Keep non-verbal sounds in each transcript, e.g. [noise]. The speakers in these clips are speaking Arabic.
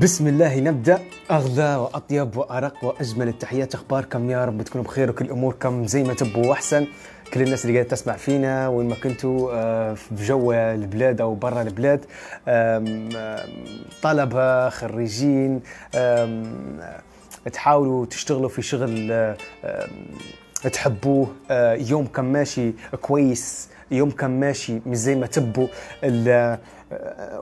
بسم الله نبدأ. اغلى وأطيب وأرق وأجمل التحيات. اخباركم يا رب؟ تكونوا بخير وكل اموركم زي ما تبوا وأحسن. كل الناس اللي قاعدة تسمع فينا وين ما كنتوا آه، في جو البلاد أو برا البلاد. طلبة خريجين تحاولوا تشتغلوا في شغل آه، تحبوه. آه، يومكم ماشي كويس يومكم ماشي مش زي ما تبوا.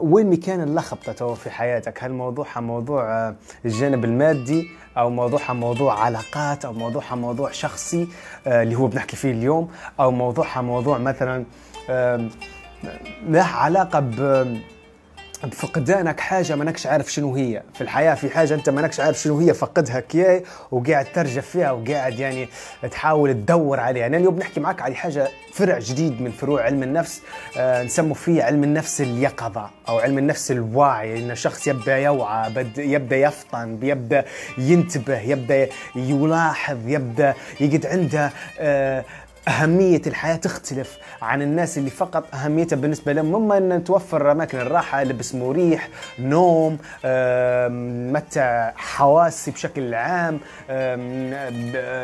وين مكان اللخبطة في حياتك؟ هل موضوعها موضوع آه، الجانب المادي أو موضوعها موضوع علاقات أو موضوعها موضوع شخصي آه، اللي هو بنحكي فيه اليوم أو موضوعها موضوع مثلا له علاقة ب بفقدانك حاجة مانكش عارف شنو هي. في الحياة في حاجة أنت مانكش عارف شنو هي فقدها كياي وقاعد ترجف فيها وقاعد يعني تحاول تدور عليها. أنا اليوم بنحكي معك على حاجة فرع جديد من فروع علم النفس آه نسموا فيه علم النفس اليقظة أو علم النفس الواعي. إن الشخص يبدأ يوعى بد يبدأ يفطن يبدأ ينتبه يبدأ يلاحظ يبدأ يقعد عنده آه أهمية الحياة تختلف عن الناس اللي فقط أهميتها بالنسبة لهم هم أن توفر أماكن الراحة لبس مريح نوم متع حواسي بشكل عام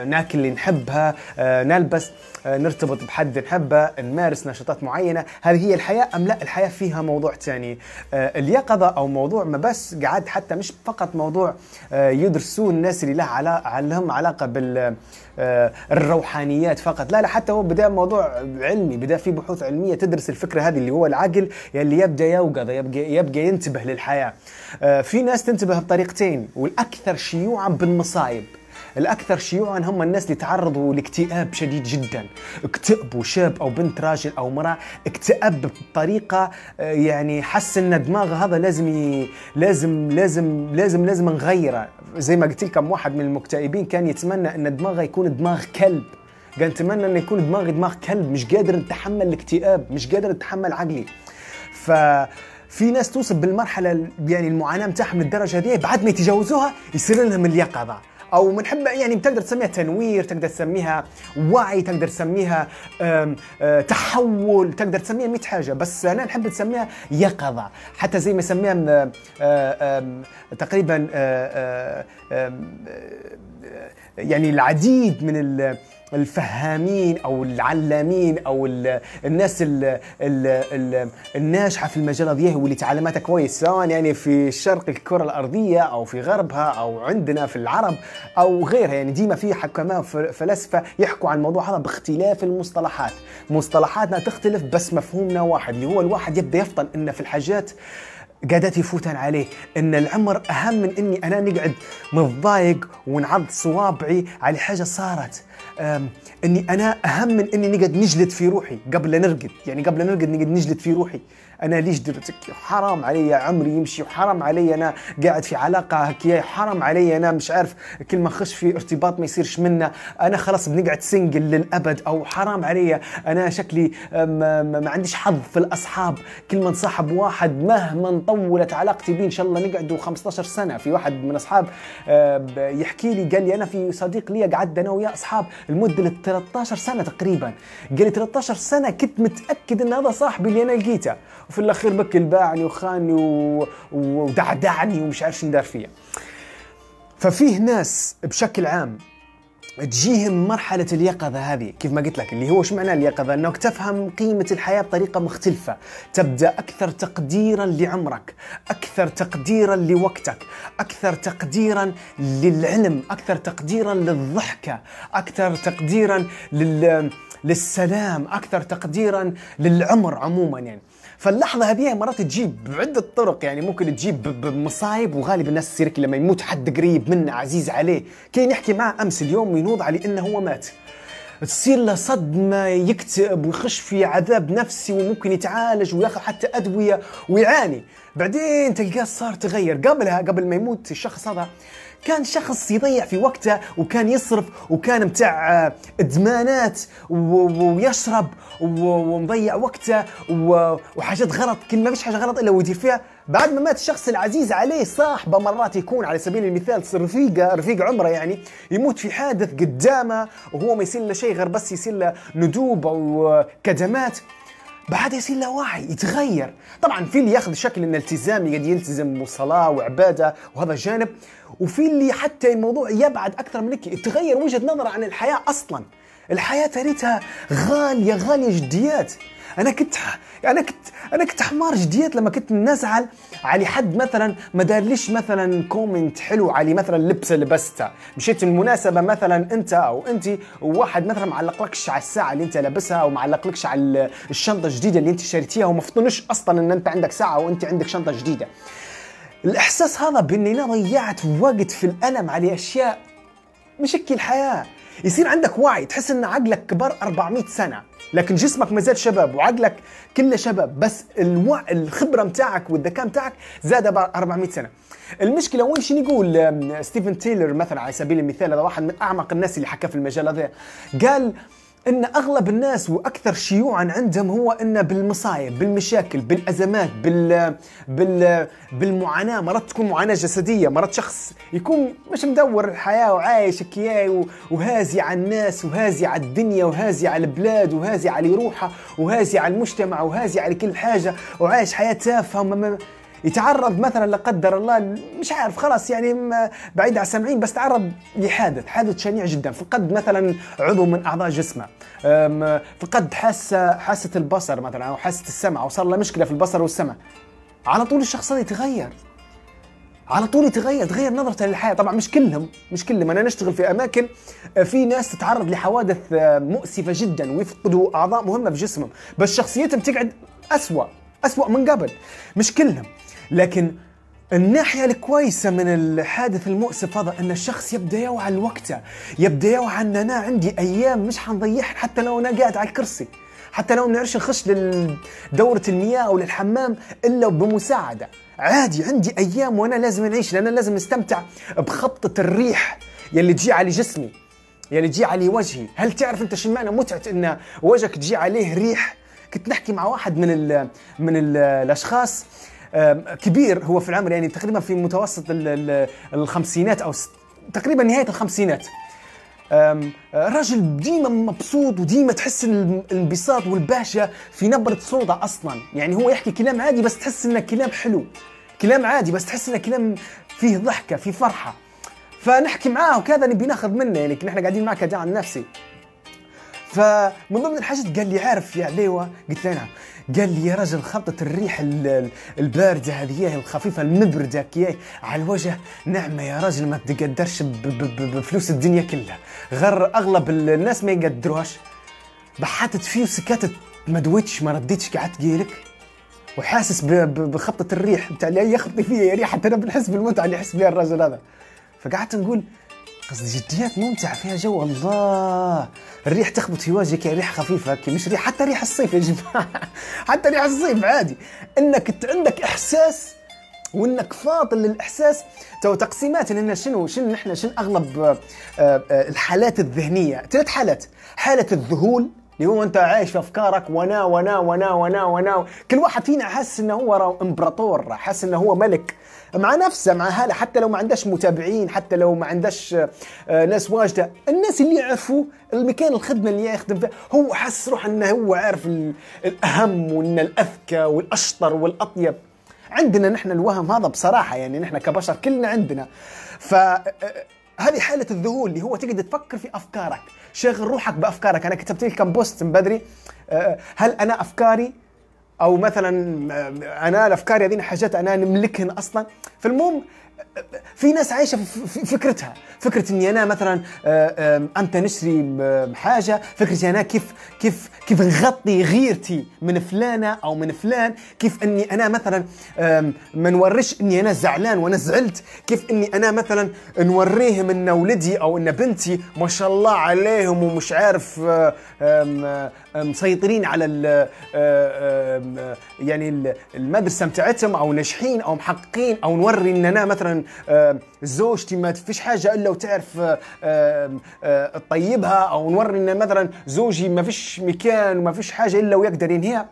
ناكل اللي نحبها آه، نلبس آه، نرتبط بحد نحبه نمارس نشاطات معينة. هل هي الحياة أم لا؟ الحياة فيها موضوع تاني. آه، اليقظة أو موضوع ما بس قاعد حتى مش فقط موضوع يدرسوه الناس اللي له علاقة لهم علاقة بال الروحانيات فقط. لا لا حتى هو بدأ موضوع علمي بدأ في بحوث علمية تدرس الفكرة هذه اللي هو العقل اللي يبدأ يوقظ يبقى يبقى ينتبه للحياة. آه، في ناس تنتبه بطريقتين والأكثر شيوعا بالمصايب. الأكثر شيوعا هم الناس اللي تعرضوا لاكتئاب شديد جدا. اكتئبوا شاب أو بنت راجل أو امرأة اكتئب بطريقة آه، يعني حس إن دماغه هذا لازم ي... لازم لازم لازم لازم نغيره. زي ما قلت لكم واحد من المكتئبين كان يتمنى إن دماغه يكون دماغ كلب. قال اتمنى إنه يكون دماغي دماغ كلب مش قادر نتحمل الاكتئاب مش قادر نتحمل عقلي. ف في ناس توصل بالمرحلة ال- يعني المعاناة متاعهم للدرجة دي بعد ما يتجاوزوها يصير لهم اليقظة. أو بنحب يعني بتقدر تسميها تنوير تقدر تسميها وعي تقدر تسميها آه، تحول تقدر تسميها 100 حاجة. بس أنا نحب تسميها يقظة. حتى زي ما يسميها آم، آه، تقريبا آه، يعني العديد من الفهامين أو العلامين أو ال- الناس ال ال ال الناجحة في المجال هذه واللي تعلمتها كويس سواء يعني في شرق الكرة الأرضية أو في غربها أو عندنا في العرب أو غيرها. يعني ديما في حكماء فلاسفة يحكوا عن الموضوع هذا باختلاف المصطلحات. مصطلحاتنا تختلف بس مفهومنا واحد اللي هو الواحد يبدأ يفطن إن في الحاجات قعدات يفوتن عليه إن العمر أهم من إني أنا نقعد متضايق ونعض صوابعي على حاجة صارت. إني أنا أهم من إني نقعد نجلد في روحي قبل نرقد. يعني قبل نرقد نقعد نجلد في روحي. أنا ليش درتك؟ حرام علي عمري يمشي وحرام علي أنا قاعد في علاقة هكيا حرام علي أنا مش عارف كل ما أخش في ارتباط ما يصيرش منا أنا خلاص بنقعد سنجل للأبد أو حرام علي أنا شكلي ما, ما, عنديش حظ في الأصحاب. كل ما نصاحب واحد مهما طولت علاقتي بيه إن شاء الله نقعدوا 15 سنة. في واحد من أصحاب يحكي لي قال لي أنا في صديق لي قعدت أنا وياه أصحاب لمدة 13 سنة تقريبا. قال لي 13 سنة كنت متأكد إن هذا صاحبي اللي أنا لقيته. وفي الأخير بكل باعني وخاني ودعدعني ومش عارف شو ندار فيا. ففيه ناس بشكل عام تجيهم مرحلة اليقظة هذه كيف ما قلت لك اللي هو شو معنى اليقظة؟ إنك تفهم قيمة الحياة بطريقة مختلفة. تبدأ أكثر تقديرا لعمرك أكثر تقديرا لوقتك أكثر تقديرا للعلم أكثر تقديرا للضحكة أكثر تقديرا لل... للسلام أكثر تقديرا للعمر عموما يعني. فاللحظة هذه مرات تجيب بعدة طرق يعني ممكن تجيب بمصايب وغالب الناس تصير لما يموت حد قريب منه عزيز عليه. كي نحكي معه أمس اليوم ينوض على إنه هو مات. تصير له صدمة يكتئب ويخش في عذاب نفسي وممكن يتعالج وياخذ حتى أدوية ويعاني. بعدين تلقاه صار تغير. قبلها قبل ما يموت الشخص هذا كان شخص يضيع في وقته وكان يصرف وكان متاع آه، إدمانات ويشرب ومضيع وقته وحاجات غلط كل ما فيش حاجة غلط إلا ويدير فيها. بعد ما مات الشخص العزيز عليه صاحبه مرات يكون على سبيل المثال رفيقة رفيق عمره يعني يموت في حادث قدامه وهو ما يصير له شيء غير بس يصير له ندوب أو كدمات. بعد يصير له وعي يتغير. طبعا في اللي ياخذ شكل انه التزام يقعد يلتزم وصلاة وعبادة وهذا جانب. وفي اللي حتى الموضوع يبعد أكثر من هيك يتغير وجهة نظره عن الحياة أصلا. الحياة تريتها غالية غالية جديات. أنا كنت أنا كنت أنا كنت حمار جديات لما كنت نزعل على حد مثلا ما دارليش مثلا كومنت حلو على مثلا لبسه لبستها. مشيت المناسبة مثلا أنت أو انت وواحد مثلا معلق لكش على الساعة اللي أنت لابسها أو معلق لكش على الشنطة الجديدة اللي أنت شريتيها وما فطنش أصلا إن أنت عندك ساعة وانت عندك شنطة جديدة. الإحساس هذا بإني أنا ضيعت وقت في الألم على أشياء مش هيك الحياة يصير عندك وعي تحس إن عقلك كبر 400 سنة لكن جسمك ما زال شباب وعقلك كله شباب بس الوع... الخبرة متاعك والذكاء متاعك زاد ب 400 سنة. المشكلة وين شنو يقول ستيفن تايلر مثلا على سبيل المثال هذا واحد من أعمق الناس اللي حكى في المجال هذا. قال إن أغلب الناس وأكثر شيوعا عندهم هو إن بالمصايب بالمشاكل بالأزمات بال بال بالمعاناة. مرات تكون معاناة جسدية مرات شخص يكون مش مدور الحياة وعايش كياي وهازي على الناس وهازي على الدنيا وهازي على البلاد وهازي على روحه وهازي على المجتمع وهازي على كل حاجة وعايش حياة تافهة يتعرض مثلا لا قدر الله مش عارف خلاص يعني بعيد عن السامعين بس تعرض لحادث حادث شنيع جدا. فقد مثلا عضو من أعضاء جسمه. فقد حاسه حاسه البصر مثلا أو حاسه السمع أو صار له مشكلة في البصر والسمع. على طول الشخص هذا يتغير. على طول يتغير تغير نظرته للحياة. طبعا مش كلهم مش كلهم. أنا نشتغل في أماكن آه، في ناس تتعرض لحوادث آه، مؤسفة جدا ويفقدوا أعضاء مهمة في جسمهم. بس شخصيتهم تقعد أسوأ أسوأ من قبل. مش كلهم. لكن الناحية الكويسة من الحادث المؤسف هذا أن الشخص يبدأ يوعى لوقته يبدأ يوعى أن أنا عندي أيام مش حنضيعها حتى لو أنا قاعد على الكرسي حتى لو نعرفش نخش لدورة المياه أو للحمام إلا بمساعدة. عادي عندي أيام وأنا لازم نعيش لأن لازم نستمتع بخبطة الريح يلي تجي على جسمي يلي تجي على وجهي. هل تعرف أنت شو معنى متعة أن وجهك تجي عليه ريح؟ كنت نحكي مع واحد من ال من ال الأشخاص كبير هو في العمر يعني تقريبا في متوسط الخمسينات أو تقريبا نهاية الخمسينات. راجل ديما مبسوط وديما تحس الانبساط والبهجة في نبرة صوته أصلا. يعني هو يحكي كلام عادي بس تحس إنه كلام حلو. كلام عادي بس تحس إنه كلام فيه ضحكة فيه فرحة. فنحكي معاه وكذا نبي ناخذ منه يعني نحن قاعدين معك داعم نفسي فمن ضمن الحاجات قال لي عارف يا عليوه قلت له نعم. قال لي يا رجل خبطة الريح الباردة هذه الخفيفة المبردة كي على الوجه. نعمة يا رجل ما تقدرش بفلوس الدنيا كلها. غير أغلب الناس ما يقدروهاش. بحثت فيه وسكتت ما دويتش ما رديتش قعدت قيلك وحاسس بخبطة الريح بتاع اللي يخبطي فيها يا ريح. حتى أنا بنحس بالمتعة اللي يحس بها الرجل هذا. فقعدت نقول قصدي جديات ممتعة فيها جو الله. الريح تخبط في وجهك ريح خفيفة هكي مش ريح حتى ريح الصيف يا جماعة. [laughs] حتى ريح الصيف عادي. إنك عندك إحساس وإنك فاضل للإحساس. تو تقسيمات لأن شنو شنو نحن شنو أغلب آه، آه، الحالات الذهنية؟ ثلاث حالات. حالة الذهول اللي هو أنت عايش في أفكارك وأنا وأنا وأنا وأنا وأنا كل واحد فينا حاسس إنه هو إمبراطور حاسس إنه هو ملك. مع نفسه مع هذا حتى لو ما عندش متابعين حتى لو ما عندش آه، ناس واجده. الناس اللي يعرفوا المكان الخدمه اللي يخدم فيها هو حاسس روح إنه هو عارف الأهم وإن الأذكى والأشطر والأطيب. عندنا نحن الوهم هذا بصراحة يعني نحن كبشر كلنا عندنا. ف آه، هذه حالة الذهول اللي هو تقعد تفكر في أفكارك. شغل روحك بأفكارك. أنا كتبت لك كم بوست من بدري. آه، هل أنا أفكاري أو مثلا أنا الأفكار هذه حاجات أنا نملكهن أصلا. فالمهم في ناس عايشة في فكرتها. فكرة إني أنا مثلا آه، أنت نشري حاجة. فكرتي أنا كيف كيف كيف نغطي غيرتي من فلانة أو من فلان. كيف إني أنا مثلا ما نوريش إني أنا زعلان وأنا زعلت. كيف إني أنا مثلا نوريهم ان ولدي أو إن بنتي. ما شاء الله عليهم ومش عارف مسيطرين على يعني المدرسة بتاعتهم أو ناجحين أو محققين أو نوري ان أنا مثلا زوجتي ما فيش حاجة إلا وتعرف تطيبها أو نوري ان مثلا زوجي ما فيش مكان وما فيش حاجة إلا ويقدر ينهيها.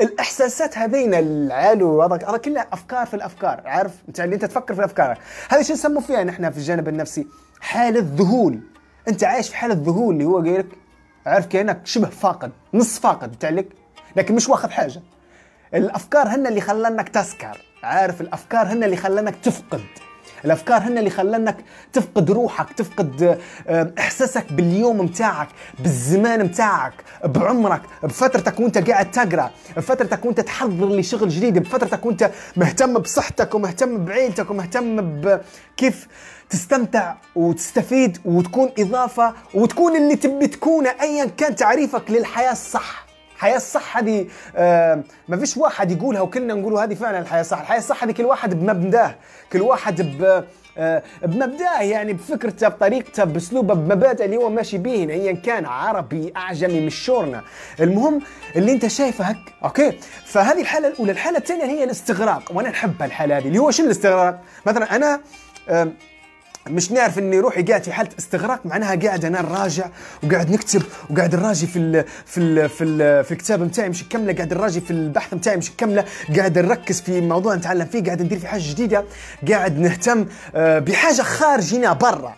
الإحساسات هذين العالو هذا كلها أفكار في الأفكار عارف؟ انت اللي أنت تفكر في افكارك هذا شو نسموه فيها نحن في الجانب النفسي؟ حالة ذهول. أنت عايش في حالة ذهول اللي هو قايل عارف كأنك شبه فاقد نص فاقد بتاع لك لكن مش واخذ حاجة. الأفكار هن اللي خلانك تسكر. عارف الأفكار هن اللي خلانك تفقد. الأفكار هن اللي خلانك تفقد روحك تفقد إحساسك باليوم متاعك بالزمان متاعك بعمرك بفترتك وأنت قاعد تقرأ بفترتك وأنت تحضر لشغل جديد بفترتك وأنت مهتم بصحتك ومهتم بعيلتك ومهتم بكيف تستمتع وتستفيد وتكون إضافة وتكون اللي تبي تكونه ايا كان تعريفك للحياة الصح. الحياة الصح هذه آه ما فيش واحد يقولها وكلنا نقولوا هذه فعلا الحياة الصح. الحياة الصح هذه كل واحد بمبدأه. كل واحد ب آه بمبدأه يعني بفكرته بطريقته بأسلوبه بمبادئ اللي هو ماشي بيهن ايا كان عربي أعجمي مش شورنا. المهم اللي أنت شايفه هك أوكي؟ فهذه الحالة الأولى. الحالة الثانية هي الاستغراق. وأنا نحب الحالة هذه. اللي هو شنو الاستغراق؟ مثلا أنا آه مش نعرف اني روحي قاعد في حالة استغراق معناها قاعد أنا نراجع وقاعد نكتب وقاعد نراجع في ال في ال في ال في الكتاب نتاعي مش كاملة قاعد نراجع في البحث نتاعي مش كاملة قاعد نركز في موضوع نتعلم فيه قاعد ندير في حاجة جديدة قاعد نهتم آه، بحاجة خارجنا برا.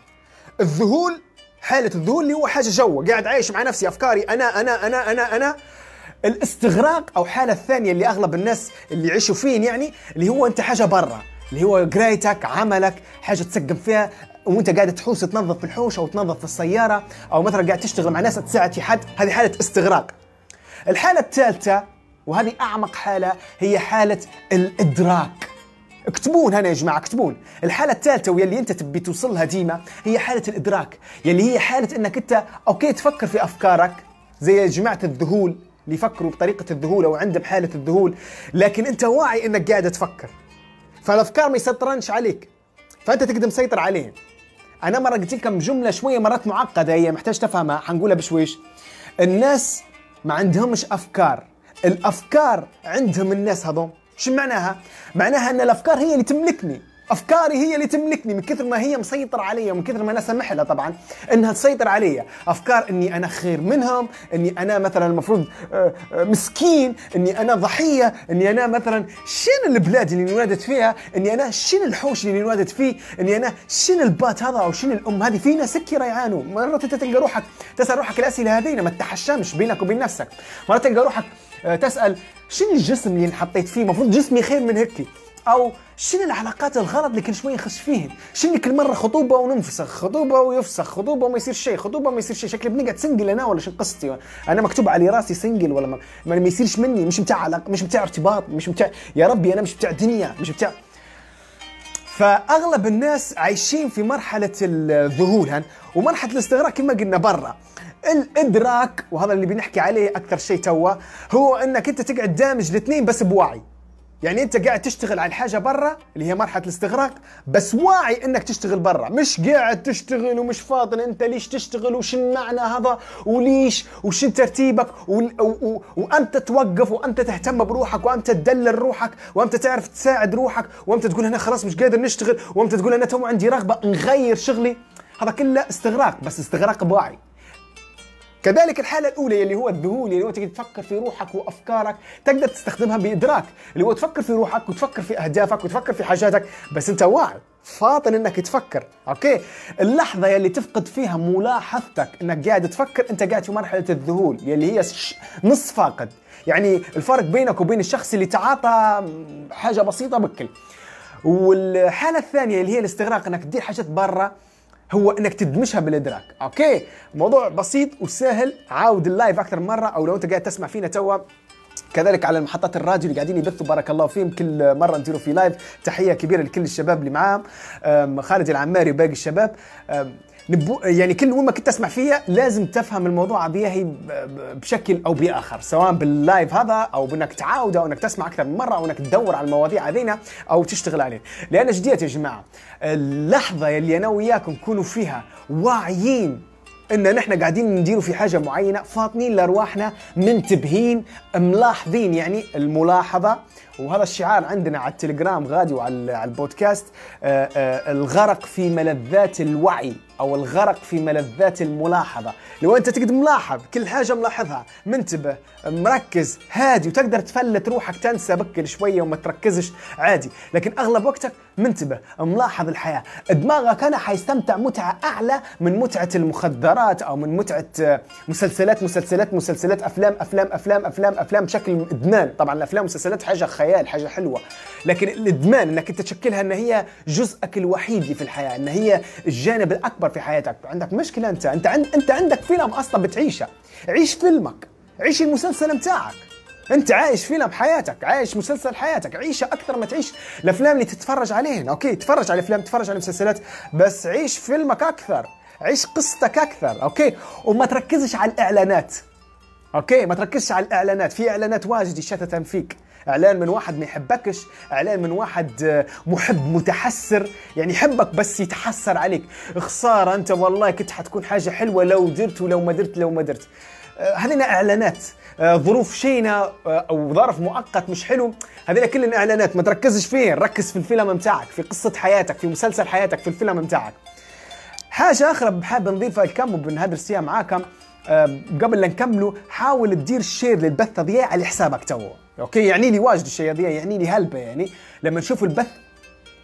الذهول حالة الذهول اللي هو حاجة جوا قاعد عايش مع نفسي أفكاري أنا أنا أنا أنا أنا. الاستغراق أو حاله الثانية اللي أغلب الناس اللي يعيشوا فين يعني اللي هو أنت حاجة برا. اللي هو قرايتك عملك حاجة تسقم فيها وانت قاعد تحوس تنظف في الحوش أو تنظف في السيارة أو مثلا قاعد تشتغل مع ناس تساعد في حد هذه حالة استغراق. الحالة الثالثة وهذه أعمق حالة هي حالة الإدراك. اكتبون هنا يا جماعة اكتبون. الحالة الثالثة واللي أنت تبي توصل لها ديما هي حالة الإدراك. يلي هي حالة إنك أنت أوكي تفكر في أفكارك زي جماعة الذهول اللي يفكروا بطريقة الذهول أو عندهم حاله الذهول لكن أنت واعي إنك قاعد تفكر. فالأفكار ما يسيطرنش عليك. فأنت تقدر مسيطر عليهم أنا مرة قلت لكم جملة شوية مرات معقدة هي محتاج تفهمها حنقولها بشويش. الناس ما عندهمش أفكار. الأفكار عندهم الناس هذول شو معناها؟ معناها أن الأفكار هي اللي تملكني. أفكاري هي اللي تملكني من كثر ما هي مسيطرة علي ومن كثر ما أنا سمح لها طبعا إنها تسيطر علي. أفكار إني أنا خير منهم إني أنا مثلا المفروض آه، آه، مسكين إني أنا ضحية إني أنا مثلا شنو البلاد اللي انولدت فيها إني أنا شنو الحوش اللي انولدت فيه إني أنا شنو البات هذا أو شنو الأم هذه. في ناس سكر يعانوا مرات أنت تلقى روحك تسأل روحك الأسئلة هذين ما تتحشمش بينك وبين نفسك. مرات تلقى روحك آه، تسأل شنو الجسم اللي انحطيت فيه المفروض جسمي خير من هيك. أو شنو العلاقات الغلط اللي كل شوية نخش فيهن؟ شنو كل مرة خطوبة وننفسخ؟ خطوبة ويفسخ خطوبة وما يصير شيء خطوبة وما يصير شيء شكلي بنقعد single أنا ولا شو قصتي؟ أنا مكتوب على راسي single ولا ما, ما, ما يصيرش مني مش بتاع علاقه مش بتاع ارتباط مش بتاع يا ربي أنا مش بتاع دنيا مش بتاع فأغلب الناس عايشين في مرحلة الذهول هن ومرحلة الاستغراق كما قلنا برا. الإدراك وهذا اللي بنحكي عليه أكثر شيء توا هو إنك أنت تقعد دامج الاثنين بس بوعي. يعني انت قاعد تشتغل على الحاجة برا اللي هي مرحلة الاستغراق بس واعي انك تشتغل برا. مش قاعد تشتغل ومش فاضل انت ليش تشتغل وش المعنى هذا وليش وش ترتيبك و... و... وامتى توقف وامتى تهتم بروحك وامتى تدلل روحك وامتى تعرف تساعد روحك وامتى تقول أنا خلاص مش قادر نشتغل وامتى تقول أنا تو عندي رغبة نغير شغلي. هذا كله استغراق بس استغراق بوعي كذلك الحالة الأولى اللي هو الذهول اللي هو تجي تفكر في روحك وأفكارك تقدر تستخدمها بإدراك اللي هو تفكر في روحك وتفكر في أهدافك وتفكر في حاجاتك بس أنت واعي فاطن إنك تفكر أوكي؟ اللحظة يلي تفقد فيها ملاحظتك إنك قاعد تفكر أنت قاعد في مرحلة الذهول يلي هي نص فاقد. يعني الفرق بينك وبين الشخص اللي تعاطى حاجة بسيطة بكل. والحالة الثانية اللي هي الاستغراق إنك تدير حاجات برا هو إنك تدمجها بالإدراك. okay؟ موضوع بسيط وسهل. عاود ال live أكثر من مرة أو لو أنت قاعد تسمع فينا توا. كذلك على المحطات الراديو اللي قاعدين يبثوا بارك الله فيهم. كل مرة نديروا في live. تحية كبيرة لكل الشباب اللي معاهم. خالد العماري وباقي الشباب. نبو يعني كل وين ما كنت تسمع فيها لازم تفهم الموضوع هي بشكل أو بآخر سواء بال live هذا أو بأنك تعاود أو أنك تسمع أكثر من مرة أو أنك تدور على المواضيع هذينا أو تشتغل عليه لأن جديت يا جماعة؟ اللحظة اللي أنا وياكم نكونوا فيها واعيين إن نحن قاعدين نديروا في حاجة معينة فاطنين لأرواحنا منتبهين ملاحظين يعني الملاحظة. وهذا الشعار عندنا على التليجرام غادي وعلى البودكاست آه، آه، الغرق في ملذات الوعي. أو الغرق في ملذات الملاحظة. لو أنت تقعد ملاحظ كل حاجة ملاحظها منتبه مركز هادي وتقدر تفلت روحك تنسى بكر شوية وما تركزش عادي. لكن أغلب وقتك منتبه ملاحظ الحياة. دماغك أنا حيستمتع متعة أعلى من متعة المخدرات أو من متعة آه، مسلسلات مسلسلات مسلسلات أفلام أفلام أفلام أفلام أفلام بشكل إدمان. طبعا الأفلام والمسلسلات حاجة خيال حاجة حلوة. لكن الإدمان إنك أنت تشكلها إن هي جزءك الوحيد في الحياة إن هي الجانب الأكبر في حياتك. عندك مشكلة أنت أنت عند أنت عندك فيلم أصلا بتعيشه. عيش فيلمك عيش المسلسل بتاعك. انت عايش فيلم حياتك عايش مسلسل حياتك عيشه أكثر ما تعيش الأفلام اللي تتفرج عليهن okay؟ تفرج على أفلام تتفرج على مسلسلات بس عيش فيلمك أكثر عيش قصتك أكثر okay؟ وما تركزش على الإعلانات okay؟ ما تركزش على الإعلانات في إعلانات واجد يشتتن فيك إعلان من واحد ما يحبكش إعلان من واحد آه، محب متحسر يعني يحبك بس يتحسر عليك خسارة أنت والله كنت حتكون حاجة حلوة لو درت ولو ما درت لو ما درت. آه، هذين إعلانات. آه، ظروف شينة أو ظرف مؤقت مش حلو. هذين كلهم إعلانات. ما تركزش فيه ركز في الفيلم متاعك في قصة حياتك في مسلسل حياتك في الفيلم متاعك. حاجة أخرى حاب نضيفها لكم وبنهدرس فيها معاكم. قبل لا نكملوا حاول تدير ال share للبث هذيا على حسابك تو okay؟ يعني لي واجد الشيء هذا يعني لي هلبة يعني. لما نشوف البث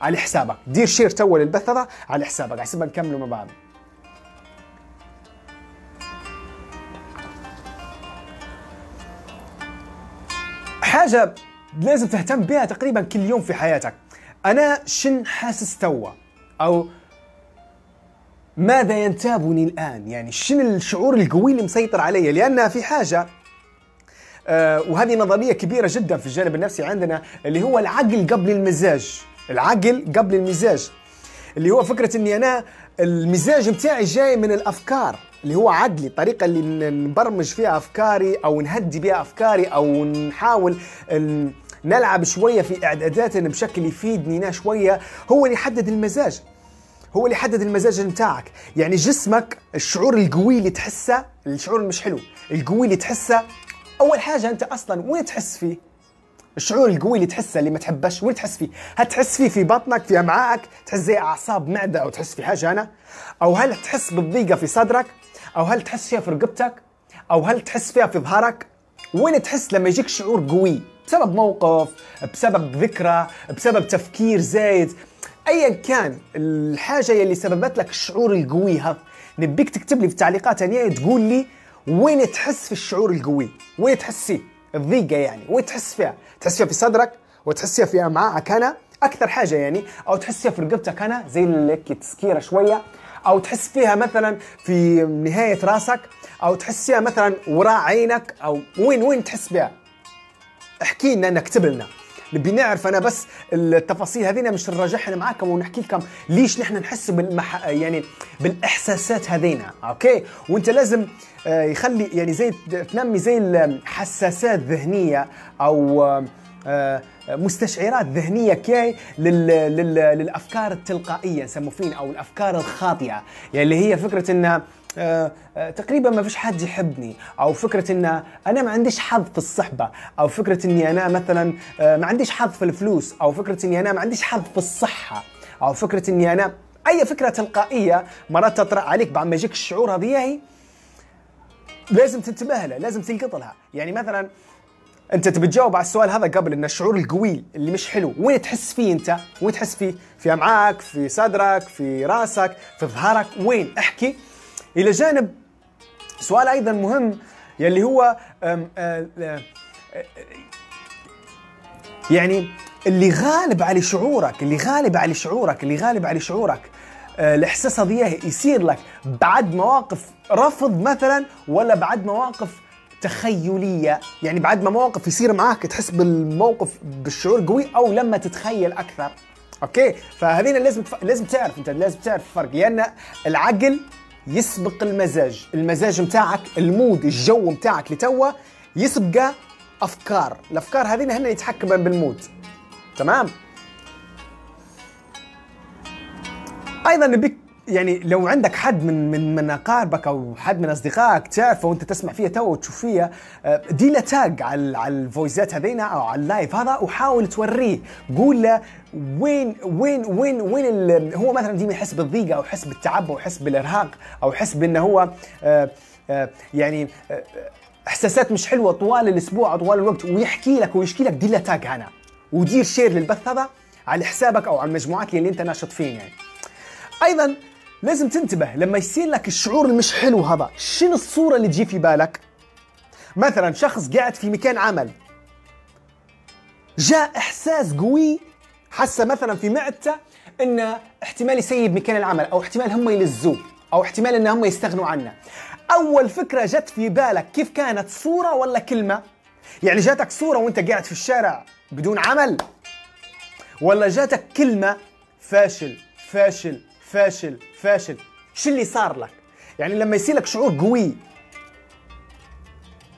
على حسابك. دير share تو للبث هذا على حسابك. حسب نكملوا مع بعض. حاجة لازم تهتم بها تقريبا كل يوم في حياتك. أنا شن حاسس توا؟ أو ماذا ينتابني الآن؟ يعني شن الشعور القوي اللي مسيطر علي؟ لأن في حاجة آه وهذه نظرية كبيرة جدا في الجانب النفسي عندنا اللي هو العقل قبل المزاج. العقل قبل المزاج. اللي هو فكرة إني أنا المزاج بتاعي جاي من الأفكار. اللي هو عقلي الطريقة اللي نبرمج فيها أفكاري أو نهدي بها أفكاري أو نحاول نلعب شوية في إعداداتنا بشكل يفيدني شوية هو اللي يحدد المزاج. هو اللي يحدد المزاج بتاعك يعني جسمك الشعور القوي اللي تحسه الشعور المش حلو القوي اللي تحسه أول حاجة أنت أصلا وين تحس فيه؟ الشعور القوي اللي تحسه اللي ما تحبش وين تحس فيه؟ هل تحس فيه في بطنك في امعائك تحس زي أعصاب معدة أو تحس في حاجة أنا أو هل تحس بالضيقة في صدرك؟ أو هل تحس فيها في رقبتك؟ أو هل تحس فيها في ظهرك؟ وين تحس لما يجيك شعور قوي؟ بسبب موقف بسبب ذكرى بسبب تفكير زايد؟ ايا كان الحاجة اللي سببت لك الشعور القوي هذا. نبيك تكتب لي في التعليقات هنا تقول لي وين تحس في الشعور القوي؟ وين تحسيه الضيقة يعني. وين تحس فيها؟ تحس فيها في صدرك؟ وتحس فيها في امعائك هنا أكثر حاجة يعني. أو تحس فيها في رقبتك هنا زي لك تسكيرة شوية. أو تحس فيها مثلا في نهاية راسك أو تحس فيها مثلا وراء عينك أو وين وين تحس بها؟ احكي لنا اكتب لنا. نبي نعرف أنا بس التفاصيل هذينا مش نراجعها معاكم ونحكي لكم ليش نحن نحس بالمح... يعني بالإحساسات هذينا أوكي؟ وأنت لازم آه، يخلي يعني زي تنمي زي الحساسات ذهنيه أو آه، مستشعرات ذهنية كي لل... لل... للأفكار التلقائية نسموه فين أو الأفكار الخاطئة. يعني اللي هي فكرة إن آه، آه، تقريبا ما فيش حد يحبني أو فكرة إن أنا ما عنديش حظ في الصحبة أو فكرة إني أنا مثلا آه، ما عنديش حظ في الفلوس أو فكرة إني أنا ما عنديش حظ في الصحة أو فكرة إني أنا أي فكرة تلقائية مرات تطرأ عليك بعد ما يجيك الشعور هذه لازم تنتبه لها لازم تلقط لها. يعني مثلا انت تبي تجاوب على السؤال هذا قبل ان الشعور القوي اللي مش حلو وين تحس فيه انت؟ وين تحس فيه؟ في امعائك في صدرك في رأسك في ظهرك؟ وين؟ احكي. إلى جانب سؤال أيضا مهم يلي هو أم أم أم يعني اللي غالب على شعورك اللي غالب على شعورك اللي غالب على شعورك أه، الإحساس هذا يصير لك بعد مواقف رفض مثلا ولا بعد مواقف تخيلية. يعني بعد ما مواقف يصير معاك تحس بالموقف بالشعور قوي أو لما تتخيل أكثر. أوكي؟ فهذين لازم تف... لازم تعرف أنت لازم تعرف الفرق. لأن العقل يسبق المزاج المزاج متاعك ال mood الجو متاعك لتوا يسبق أفكار. الأفكار هذين هن يتحكمن بال mood. تمام؟ أيضا نبيك يعني لو عندك حد من من من أقاربك أو حد من أصدقائك تعرفه وأنت تسمع فيها تو وتشوف فيها آه، دي له tag على على ال voice ات هذينا أو على ال live هذا وحاول توريه. قول له وين وين وين وين هو مثلا ديما يحس بالضيقة أو يحس بالتعب أو يحس بالإرهاق أو يحس بأنه هو آه، آه، يعني إحساسات مش حلوة طوال الأسبوع أو طوال الوقت ويحكي لك ويشكي لك دي له tag هنا. ودير share للبث هذا على حسابك أو على المجموعات اللي أنت ناشط فين يعني. أيضا لازم تنتبه لما يصير لك الشعور المش حلو هذا. شنو الصورة اللي تجي في بالك؟ مثلا شخص قاعد في مكان عمل. جاء إحساس قوي حس مثلا في معدته إنه احتمال يسيب مكان العمل أو احتمال هم يلزوه أو احتمال إن هم يستغنوا عنه. أول فكرة جت في بالك كيف كانت؟ صورة ولا كلمة؟ يعني جاتك صورة وأنت قاعد في الشارع بدون عمل؟ ولا جاتك كلمة فاشل فاشل فاشل؟ فاشل. شو اللي صار لك؟ يعني لما يصير لك شعور قوي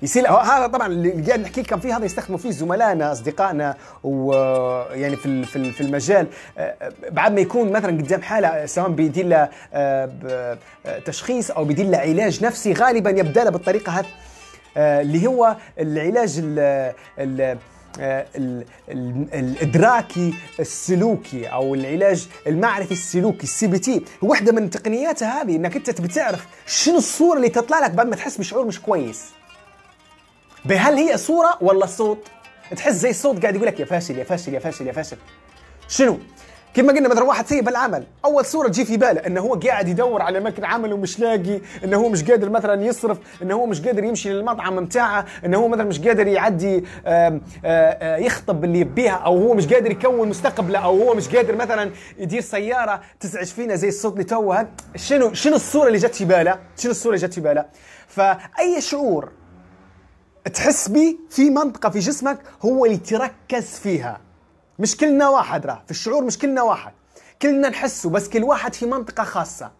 يصير هذا طبعا اللي قاعد نحكي لكم فيه هذا يستخدموا فيه زملائنا أصدقائنا ويعني في في ال- في المجال. آه، بعد ما يكون مثلا قدام حالة سواء بيدير له آه، تشخيص أو بيدير له علاج نفسي غالبا يبدأ له بالطريقة هذه. اللي هو العلاج ال ال ال- ال- الإدراكي السلوكي أو العلاج المعرفي السلوكي ال CBT. واحدة من تقنياتها هذه إنك أنت تبي تعرف شنو الصورة اللي تطلع لك بعد ما تحس بشعور مش كويس. هل هي صورة ولا صوت؟ تحس زي الصوت قاعد يقول لك يا فاشل يا فاشل يا فاشل يا فاشل. شنو؟ كيف ما قلنا مثلا واحد سيء بالعمل. أول صورة تجي في باله إنه هو قاعد يدور على مكان عمل ومش لاقي إنه هو مش قادر مثلا يصرف إنه هو مش قادر يمشي للمطعم بتاعه إنه هو مثلا مش قادر يعدي آم، آه، آه، يخطب اللي يبيها أو هو مش قادر يكون مستقبله أو هو مش قادر مثلا يدير سيارة تزعج فينا زي الصوت اللي توه. شنو شنو الصورة اللي جت في باله؟ شنو الصورة اللي جت في باله؟ فأي شعور تحس بيه في منطقة في جسمك هو اللي تركز فيها. مش كلنا واحد راه في الشعور مش كلنا واحد. كلنا نحسه بس كل واحد في منطقة خاصة.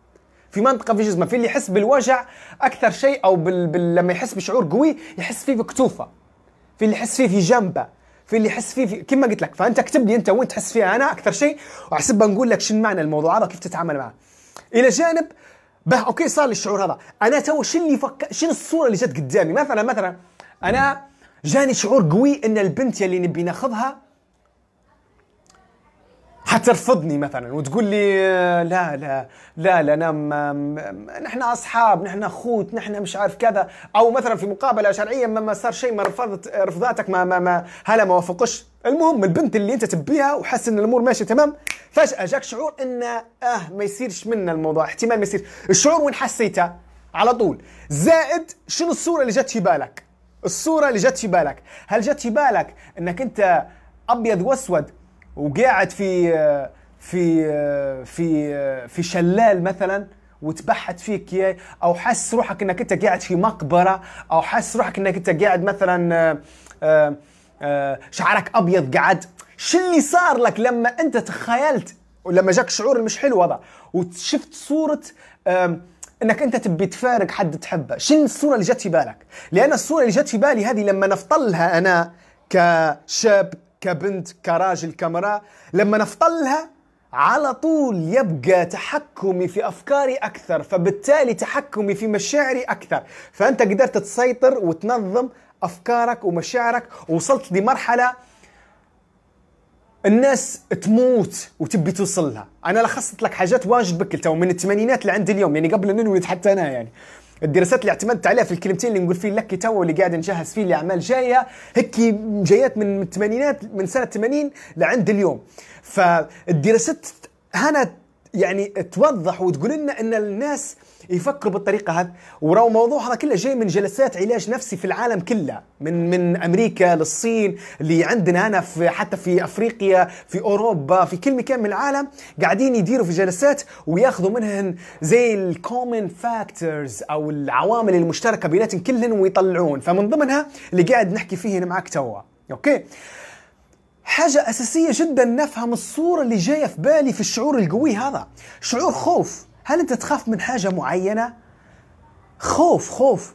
في منطقة في جسمه في اللي يحس بالوجع أكثر شيء أو بال... بال... لما يحس بشعور قوي يحس فيه بكتوفة. في اللي يحس فيه في جنبه. في اللي يحس فيه في كما قلت لك فأنت اكتب لي أنت وين تحس فيها أنا أكثر شيء وأحسب نقول لك شنو معنى الموضوع هذا وكيف تتعامل معه. إلى جانب به okay صار لي الشعور هذا. أنا تو شو اللي فك... شنو الصورة اللي جت قدامي؟ مثلا مثلا أنا جاني شعور قوي إن البنت يلي نبي ناخذها حترفضني مثلا وتقول لي آه، لا لا لا لا أنا ما- ما- نحن أصحاب نحن أخوت نحن مش عارف كذا. أو مثلا في مقابلة شرعيه ما ما صار شيء ما رفضت رفضاتك ما ما ما هلا ما وافقش المهم البنت اللي أنت تبيها وحاسس إن الأمور ماشية تمام فجأة جاك شعور إن آه ما يصيرش منا الموضوع احتمال ما يصير. الشعور وين حسيته؟ على طول. زائد شنو الصورة اللي جت في بالك؟ الصورة اللي جت في بالك. هل جت في بالك إنك أنت أبيض وأسود وقاعد في في في في شلال مثلا وتبحت فيك اياه أو حاسس روحك إنك أنت قاعد في مقبرة أو حاسس روحك إنك أنت قاعد مثلا آه، آه، شعرك أبيض قاعد شو اللي صار لك لما أنت تخيلت ولما جاك شعور المش حلو هذا وشفت صورة إنك أنت تبي تفارق حد تحبه؟ شنو الصورة اللي جت في بالك؟ لأن الصورة اللي جت في بالي هذه لما نفطلها أنا كشاب كبنت كراجل كامراه لما نفطلها على طول يبقى تحكمي في أفكاري أكثر فبالتالي تحكمي في مشاعري أكثر. فأنت قدرت تسيطر وتنظم أفكارك ومشاعرك ووصلت لمرحلة الناس تموت وتبي توصل لها. أنا لخصت لك حاجات واجد بكل من الثمانينات لعند اليوم يعني قبل أن نولد حتى أنا يعني. الدراسات اللي اعتمدت عليها في الكلمتين اللي نقول فيه لك تو اللي قاعد نجهز فيه لأعمال جاية هيك جايات من الثمانينات من سنة 80 لعند اليوم. فالدراسات هنا يعني توضح وتقول لنا إن الناس يفكروا بالطريقة هذه وراه موضوع هذا كله جاي من جلسات علاج نفسي في العالم كله من من أمريكا للصين اللي عندنا هنا في حتى في أفريقيا في أوروبا في كل مكان من العالم قاعدين يديروا في جلسات وياخذوا منهن زي ال common factors أو العوامل المشتركة بيناتهم كلهن ويطلعون. فمن ضمنها اللي قاعد نحكي فيه هنا معك توا. okay؟ حاجة أساسية جدا نفهم الصورة اللي جاية في بالي في الشعور القوي هذا. شعور خوف. هل أنت تخاف من حاجة معينة؟ خوف خوف.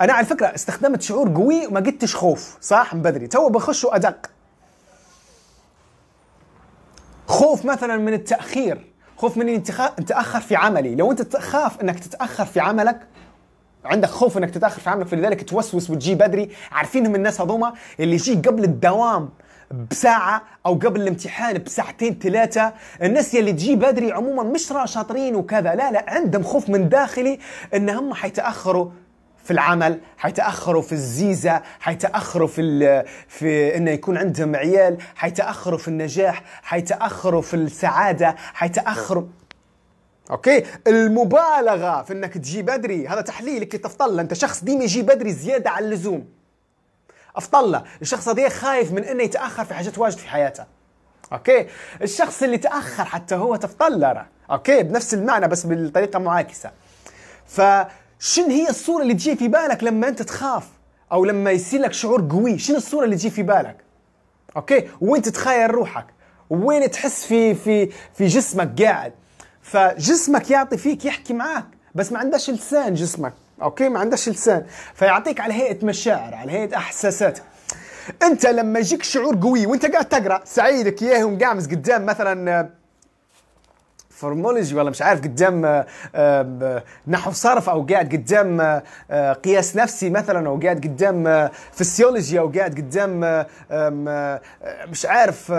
أنا على فكرة استخدمت شعور قوي وما قلتش خوف صح؟ من بدري. تو بخش أدق خوف مثلا من التأخير. خوف من إني اتاخر في عملي. لو أنت تخاف إنك تتأخر في عملك عندك خوف إنك تتأخر في عملك فلذلك توسوس وتجي بدري. عارفينهم الناس هذوما؟ اللي يجي قبل الدوام. بساعة أو قبل الامتحان بساعتين ثلاثة. الناس يلي تجي بدري عموما مش شاطرين وكذا لا لا عندهم خوف من داخلي إن هم حيتأخروا في العمل حيتأخروا في الزيزة حيتأخروا في في إنه يكون عندهم عيال حيتأخروا في النجاح حيتأخروا في السعادة حيتأخروا. أوكي؟ المبالغة في إنك تجي بدري هذا تحليلك تفضل أنت شخص ديما يجي بدري زيادة عن اللزوم. أفضل الشخص هذا خايف من إنه يتأخر في حاجات واجد في حياته. okay؟ الشخص اللي تأخر حتى هو تفضل okay؟ بنفس المعنى بس بالطريقة معاكسه ف شن هي الصورة اللي تجي في بالك لما أنت تخاف؟ أو لما يصير لك شعور قوي. شنو الصورة اللي تجي في بالك؟ okay؟ وين تتخيل روحك؟ وين تحس في في في جسمك قاعد؟ فجسمك يعطي فيك يحكي معاك. بس ما عندهش لسان جسمك. okay؟ ما عندهش لسان. فيعطيك على هيئة مشاعر على هيئة إحساسات. أنت لما يجيك شعور قوي وأنت قاعد تقرأ سعيدك إياه ومقعمز قدام مثلا morphology ولا مش عارف قدام آه، آه، نحو صرف أو قاعد قدام آه، قياس نفسي مثلا أو قاعد قدام فسيولوجي أو قاعد قدام مش عارف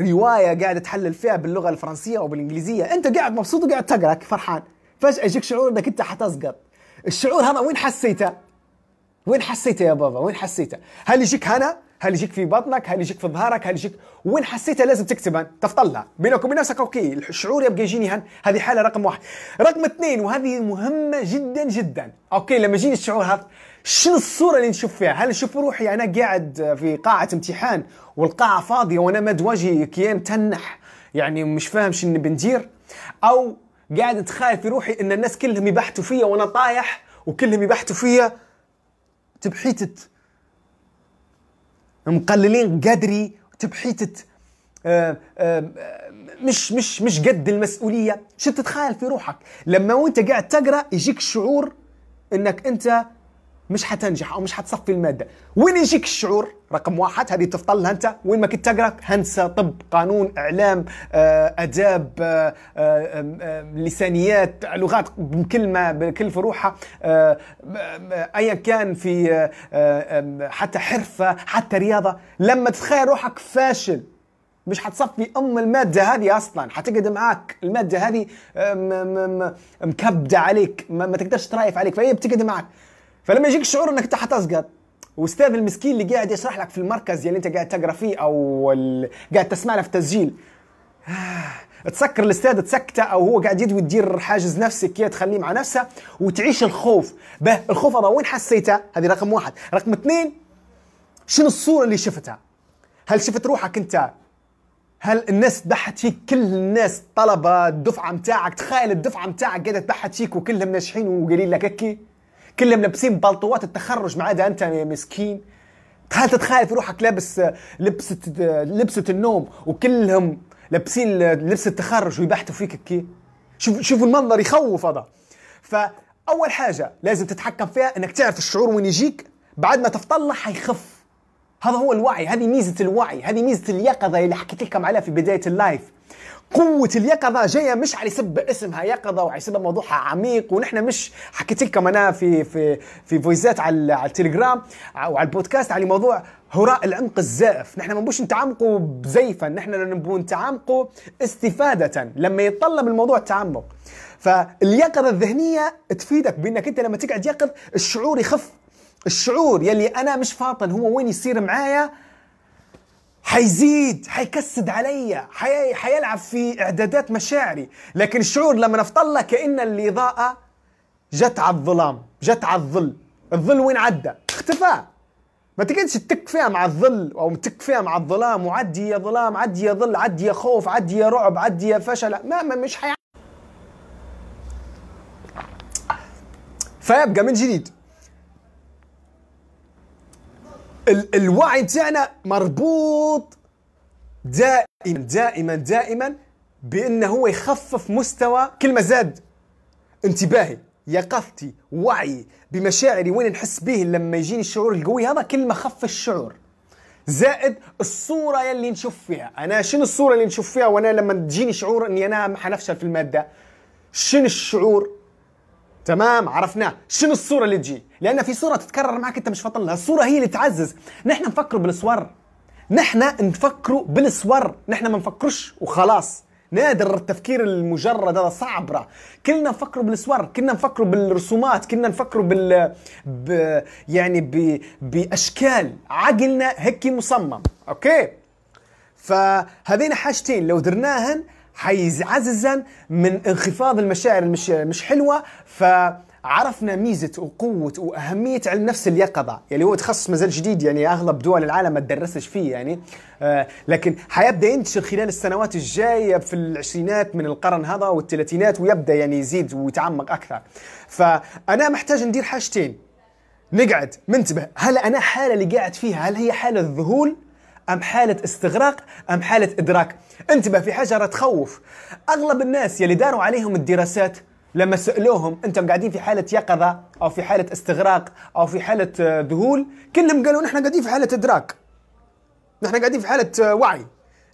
رواية قاعد تحلل فيها باللغة الفرنسية أو بالإنجليزية. أنت قاعد مبسوط وقاعد تقرأ فرحان. فجأة يجيك شعور إنك أنت حتسقط. الشعور هذا وين حسيته؟ وين حسيته يا بابا؟ وين حسيته؟ هل يجيك هنا؟ هل يجيك في بطنك؟ هل يجيك في ظهرك؟ هل يجيك وين حسيتها لازم تكتبها تفضلها بينك وبين نفسك okay الشعور يبقى يجيني هنا هذه حالة رقم واحد. رقم اثنين وهذه مهمة جدا جدا. okay لما يجيني الشعور هذا شنو الصورة اللي نشوف فيها؟ هل نشوف روحي أنا قاعد في قاعة امتحان والقاعة فاضية وأنا أمّد وجهي كيان تنح يعني مش فاهم شنو بندير؟ أو قاعد اتخيل في روحي إن الناس كلهم يبحثوا فيا وأنا طايح وكلهم يبحثوا فيا. تبحيتت. مقللين قدري. تبحيتة آه، آه، مش مش مش قد المسؤولية. شو تتخيل في روحك؟ لما وأنت قاعد تقرأ يجيك شعور إنك أنت مش حتنجح أو مش حتصفي المادة. وين يجيك الشعور؟ رقم واحد هذه تفضلها أنت. وين ما كنت تقرأ؟ هندسة طب قانون إعلام آه، أداب آه، آه، لسانيات لغات بكلمه بكل فروحها ايا كان في حتى حرفة حتى رياضة. لما تتخيل روحك فاشل مش حتصفي أم المادة هذه أصلا. حتقعد معاك. المادة هذه مكبدة عليك ما تقدرش ترايف عليك فهي بتقعد معك فلما يجيك الشعور إنك أنت حتسقط واستاذ المسكين اللي قاعد يشرح لك في المركز اللي أنت قاعد تقرأ فيه أو قاعد تسمع له في التسجيل. [sighs] تسكر الأستاذ تسكته أو هو قاعد يدوي تدير حاجز نفسي كي تخليه مع نفسه وتعيش الخوف. به الخوف هذا وين حسيته؟ هذه رقم واحد. رقم اثنين شنو الصورة اللي شفتها؟ هل شفت روحك أنت؟ هل الناس تبحث فيك؟ كل الناس طلبة الدفعة متاعك تخيل الدفعة متاعك قاعدة تبحث فيك وكلهم ناجحين وقليل لك هكي كلهم لابسين بلطوات التخرج ما عدا أنت يا مسكين. تخيل تتخيل في روحك لابس لبسة لبسة النوم وكلهم لابسين لبس التخرج ويبحثوا فيك كي شوف شوفوا المنظر يخوف هذا. فأول حاجة لازم تتحكم فيها إنك تعرف الشعور وين يجيك. بعد ما تفطن له حيخف. هذا هو الوعي هذه ميزة الوعي هذه ميزة اليقظة اللي حكيت لكم عليها في بداية ال live. قوة اليقظة جاية مش على سب اسمها يقظة وعلى سب موضوعها عميق ونحن مش حكيت لكم أنا في في في فويزات على على التليجرام وعلى البودكاست على موضوع هراء العمق الزائف، نحن ما نبوش نتعمقوا بزيفا، نحن نبغوا نتعمقوا استفادة لما يتطلب الموضوع التعمق. فاليقظة الذهنية تفيدك بأنك أنت لما تقعد يقظ الشعور يخف الشعور يلي أنا مش فاطن هو وين يصير معايا حيزيد حيكسد علي حي... حيلعب في إعدادات مشاعري. لكن الشعور لما نفطلة كأن الإضاءة جت على الظلام جت على الظل الظل وين عدى؟ اختفى. ما تقعدش تك فيها مع الظل أو تك فيها مع الظلام وعدي يا ظلام عدي يا ظل عدي يا خوف عدي يا رعب عدي يا فشل. ما, ما مش حي... فيبقى من جديد. ال الوعي بتاعنا مربوط دائما دائما دائما بأنه هو يخفف مستوى كل ما زاد. انتباهي يقظتي وعي بمشاعري وين نحس به لما يجيني الشعور القوي هذا؟ كل ما خف الشعور. زائد الصورة يلي نشوف فيها. أنا شنو الصورة اللي نشوف فيها؟ وأنا لما تجيني شعور إني أنا حنفشل في المادة. شنو الشعور؟ تمام عرفناه شنو الصورة اللي تجي. لأن في صورة تتكرر معك أنت مش فاطن لها الصورة هي اللي تعزز. نحن نفكروا بالصور. نحن نفكروا بالصور. نحن ما نفكرش وخلاص. نادر التفكير المجرد هذا صعب راه. كلنا نفكروا بالصور كلنا نفكروا بالرسومات كلنا نفكروا بال ب... يعني ب... بأشكال. عقلنا هيك مصمم أوكي؟ فهذين حاجتين لو درناهن حيعززن من انخفاض المشاعر المش مش حلوة ف عرفنا ميزة وقوة وأهمية علم نفس اليقظة. يعني هو تخصص مازال جديد يعني أغلب دول العالم ما تدرسش فيه يعني. آه لكن حيبدأ ينتشر خلال السنوات الجاية في العشرينات من القرن هذا والثلاثينات ويبدأ يعني يزيد ويتعمق أكثر. فأنا محتاج ندير حاجتين. نقعد منتبه هل أنا حالة اللي قاعد فيها هل هي حالة ذهول؟ أم حالة استغراق أم حالة إدراك؟ انتبه في حاجة تخوف. أغلب الناس يلي داروا عليهم الدراسات لما سألوهم أنتم قاعدين في حالة يقظة أو في حالة استغراق أو في حالة آه، ذهول كلهم قالوا نحن قاعدين في حالة إدراك. نحن قاعدين في حالة آه، وعي.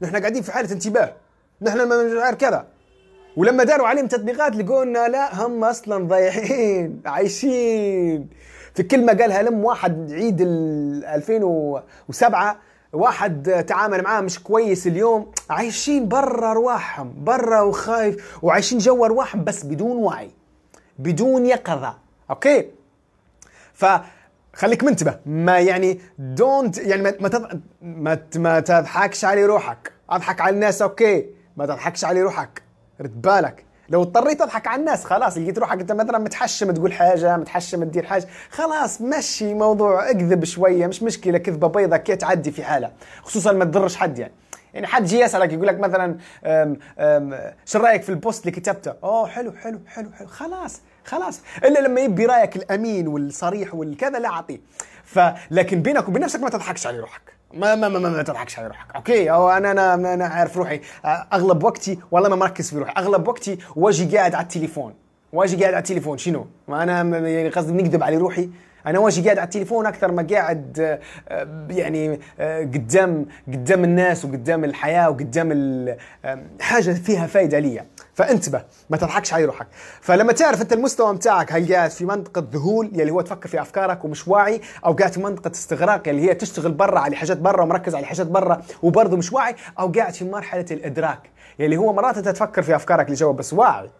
نحن قاعدين في حالة انتباه. نحن عارف كذا. ولما داروا عليهم تطبيقات لقونا لا هم أصلا ضايعين [laughs] عايشين. في كلمة قالها لم واحد عيد 2007 واحد تعامل معاه مش كويس اليوم عايشين برا ارواحهم برا وخايف وعايشين جو ارواحهم بس بدون وعي بدون يقظة. okay؟ ف خليك منتبه ما يعني don't يعني ما ما, ما, ما تضحكش على روحك. أضحك على الناس okay ما تضحكش على روحك. رد بالك. لو اضطريت تضحك على الناس خلاص لقيت روحك أنت مثلا متحشم تقول حاجة متحشم تدير حاجة خلاص مشي موضوع اكذب شوية مش مشكلة كذبة بيضة كي تعدي في حالها خصوصا ما تضرش حد يعني. يعني حد جي يسألك يقول لك مثلا شو رأيك في ال post اللي كتبته؟ أوه حلو حلو حلو حلو خلاص خلاص. إلا لما يبي رأيك الأمين والصريح والكذا لا أعطيه. فلكن بينك وبين نفسك ما تضحكش على روحك. ما ما ما, ما, تضحكش على روحك. okay؟ أو أنا أنا أنا عارف روحي. أغلب وقتي والله ما مركز في روحي. أغلب وقتي واجد قاعد على التليفون. واجد قاعد على التليفون. شنو؟ ما أنا يعني قصدي بنكذب على روحي. أنا واجد قاعد على التليفون أكثر ما قاعد يعني قدام قدام الناس وقدام الحياة وقدام حاجة فيها فايدة لي. فانتبه ما تضحكش على روحك. فلما تعرف أنت المستوى بتاعك هل قاعد في منطقة ذهول يلي هو تفكر في أفكارك ومش واعي أو قاعد في منطقة استغراق اللي هي تشتغل برا على حاجات برا ومركز على حاجات برا وبرضه مش واعي أو قاعد في مرحلة الإدراك يلي هو مرات أنت تفكر في أفكارك اللي جوا بس واعي.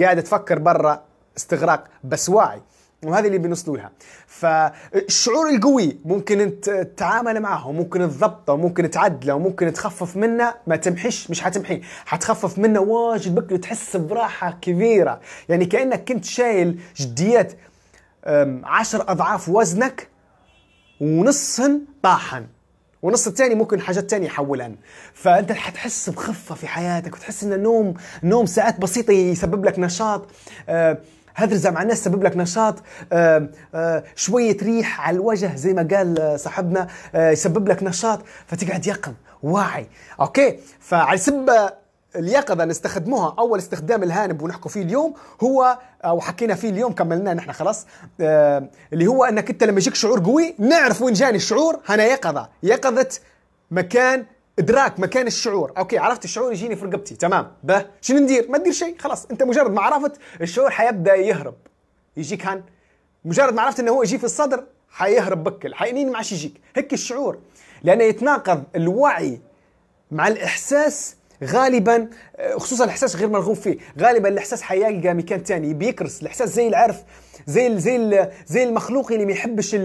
قاعد تفكر برا استغراق بس واعي. وهذه اللي بنوصلوا لها فالشعور القوي ممكن انت تتعامل معه ممكن تضبطه ممكن تعدله وممكن تخفف منه ما تمحش مش حتمحيه حتخفف منه واجد بكرة تحس براحة كبيرة. يعني كأنك كنت شايل جديات عشر أضعاف وزنك ونصهن طاحن. ونص الثاني ممكن حاجات تانية يحولن. فأنت حتحس بخفة في حياتك وتحس ان النوم نوم ساعات بسيطة يسبب لك نشاط. هذا مع الناس سبب لك نشاط آه، آه، شوية ريح على الوجه زي ما قال صاحبنا آه، يسبب لك نشاط فتقعد يقظ واعي. okay؟ فعلى سبب اليقظة نستخدموها أول استخدام الهانب ونحكوا فيه اليوم هو أو حكينا فيه اليوم كملناه نحن خلاص اللي هو أنك أنت لما يجيك شعور قوي نعرف وين جاني الشعور هنا يقظة. يقظة مكان إدراك مكان الشعور. okay عرفت الشعور يجيني في رقبتي. تمام. به شنو ندير؟ ما تدير شيء خلاص. أنت مجرد ما عرفت الشعور حيبدأ يهرب. يجيك هان. مجرد ما عرفت إنه هو يجي في الصدر حيهرب بكل حينين ما عادش يجيك. هيك الشعور. لأنه يتناقض الوعي مع الإحساس غالبا خصوصا الإحساس غير مرغوب فيه. غالبا الإحساس حيلقى مكان ثاني بيكرس الإحساس زي العرف. زي زي زي المخلوق اللي ما يحبش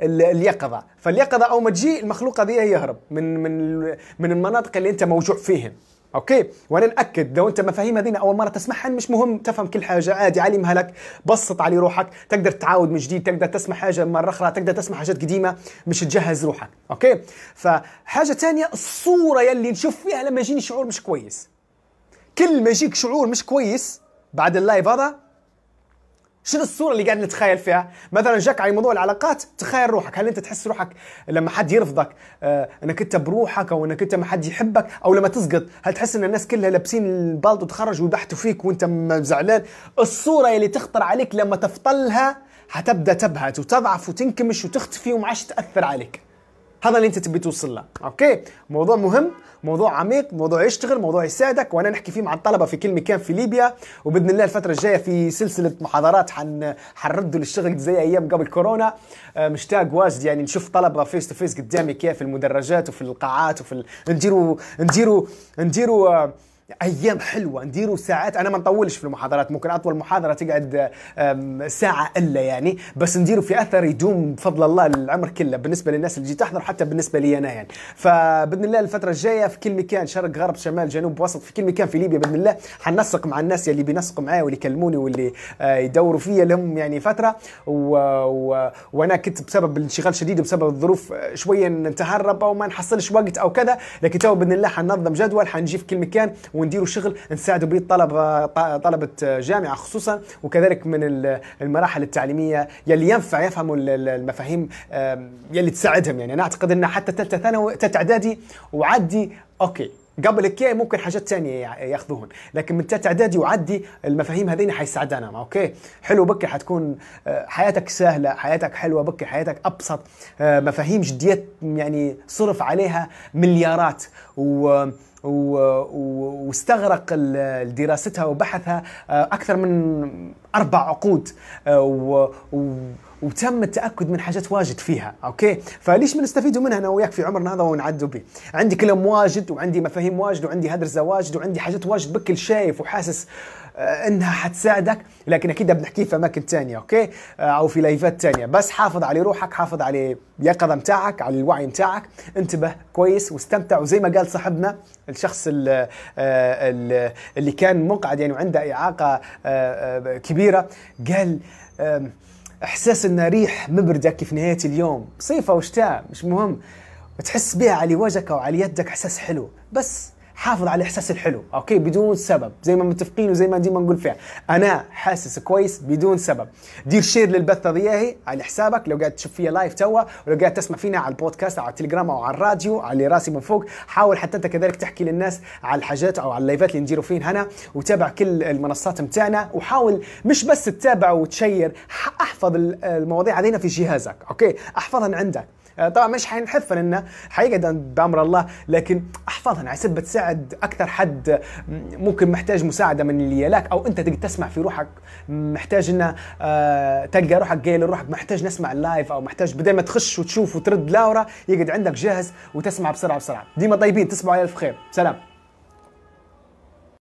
اليقظة. فاليقظة اول ما تجي المخلوق هذه يهرب من من من المناطق اللي أنت موجوع فيهم. أوكي؟ وأنا نأكد لو أنت مفاهيم هذين أول مرة تسمعها مش مهم تفهم كل حاجة عادي علمها لك بسّط على روحك تقدر تعاود من جديد تقدر تسمع حاجة مرة أخرى تقدر تسمع حاجات قديمة مش تجهز روحك. okay؟ فحاجة ثانية الصورة يلي نشوف فيها لما يجيني شعور مش كويس. كل ما يجيك شعور مش كويس بعد ال live هذا شنو الصورة اللي قاعد نتخيل فيها؟ مثلا جاك على موضوع العلاقات تخيل روحك. هل أنت تحس روحك لما حد يرفضك آه إنك أنت بروحك أو إنك أنت ما حد يحبك أو لما تسقط؟ هل تحس إن الناس كلها لابسين البالط وتخرج ويبحثوا فيك وأنت زعلان؟ الصورة اللي تخطر عليك لما تفطلها حتبدا تبهت وتضعف وتنكمش وتختفي وما عادش تأثر عليك. هذا اللي انت تبي توصل له. أوكي؟ موضوع مهم موضوع عميق موضوع يشتغل موضوع يساعدك وأنا نحكي فيه مع الطلبة في كل مكان في ليبيا. وبإذن الله الفترة الجاية في سلسلة محاضرات حن حنردوا للشغل زي أيام قبل كورونا. آه، مشتاق واجد يعني نشوف طلبة face to face قدامي كيف في المدرجات وفي القاعات وفي ال... نديروا نديروا نديروا آه، أيام حلوة نديروا ساعات. أنا ما نطولش في المحاضرات ممكن أطول محاضرة تقعد ساعة إلا يعني بس نديروا في أثر يدوم بفضل الله العمر كله بالنسبة للناس اللي جي تحضر حتى بالنسبة لي أنا يعني. فبإذن الله الفترة الجاية في كل مكان شرق غرب شمال جنوب وسط في كل مكان في ليبيا بإذن الله حننسق مع الناس اللي بينسقوا معايا واللي يكلموني واللي آه، يدوروا فيا لهم يعني فترة. و... و... وأنا كنت بسبب الانشغال شديد وبسبب الظروف آه، شوية نتهرب أو ما نحصلش وقت أو كذا لكن تو بإذن الله حننظم جدول حنجي في كل مكان ونديروا شغل نساعدوا به الطلبه طلبة جامعة خصوصا وكذلك من المراحل التعليمية يلي ينفع يفهموا المفاهيم يلي تساعدهم. يعني أنا أعتقد ان حتى ثالثه ثانوي ثالثه إعدادي وعدي okay قبل كي ممكن حاجات ثانية ياخذوهن. لكن من ثالثه إعدادي وعدي المفاهيم هذين حيساعدنا okay؟ حلو بكي حتكون آه، حياتك سهلة حياتك حلوة بكي حياتك أبسط. آه، مفاهيم جديات يعني صرف عليها مليارات. و واستغرق دراستها وبحثها آه، أكثر من أربع عقود وتم التأكد من حاجات واجد فيها okay؟ فليش ما نستفيدوا منها أنا وياك في عمرنا هذا ونعدوا به؟ عندي كلام واجد وعندي مفاهيم واجد وعندي هدرزه واجد وعندي حاجات واجد بكل شايف وحاسس آه، إنها حتساعدك لكن أكيد بنحكيه في أماكن ثانية أوكي؟ آه، أو في لايفات ثانية بس حافظ على روحك حافظ على اليقظة متاعك على الوعي متاعك. انتبه كويس واستمتع. وزي ما قال صاحبنا الشخص آه، اللي كان مقعد يعني وعنده إعاقة كبيرة قال إحساس ان ريح مبردك في نهاية اليوم. صيفه وشتاء مش مهم. تحس بها على وجهك أو على يدك إحساس حلو. بس حافظ على الاحساس الحلو. okay؟ بدون سبب. زي ما متفقين وزي ما ديما نقول فيها. أنا حاسس كويس بدون سبب. دير share للبث هذايا على حسابك. لو قاعد تشوف فيا live توا ولو قاعد تسمع فينا على البودكاست أو على التليجرام أو على الراديو على راسي من فوق حاول حتى أنت كذلك تحكي للناس على الحاجات أو على اللايفات اللي نديروا فيهن هنا وتابع كل المنصات متاعنا وحاول مش بس تتابع وتشير أحفظ المواضيع هذينا في جهازك. okay؟ احفظها عندك. طبعا مش حينحفن انه حيقعد بأمر الله لكن احفظها على سبب تساعد أكثر حد ممكن محتاج مساعدة من اللي يلاك أو أنت تقدر تسمع في روحك محتاج إنه آه، تلقى روحك قايل لروحك محتاج نسمع ال live أو محتاج بدل ما تخش وتشوف وترد لاورا يقعد عندك جاهز وتسمع بسرعة بسرعة. ديما طيبين تصبحوا على ألف خير. سلام.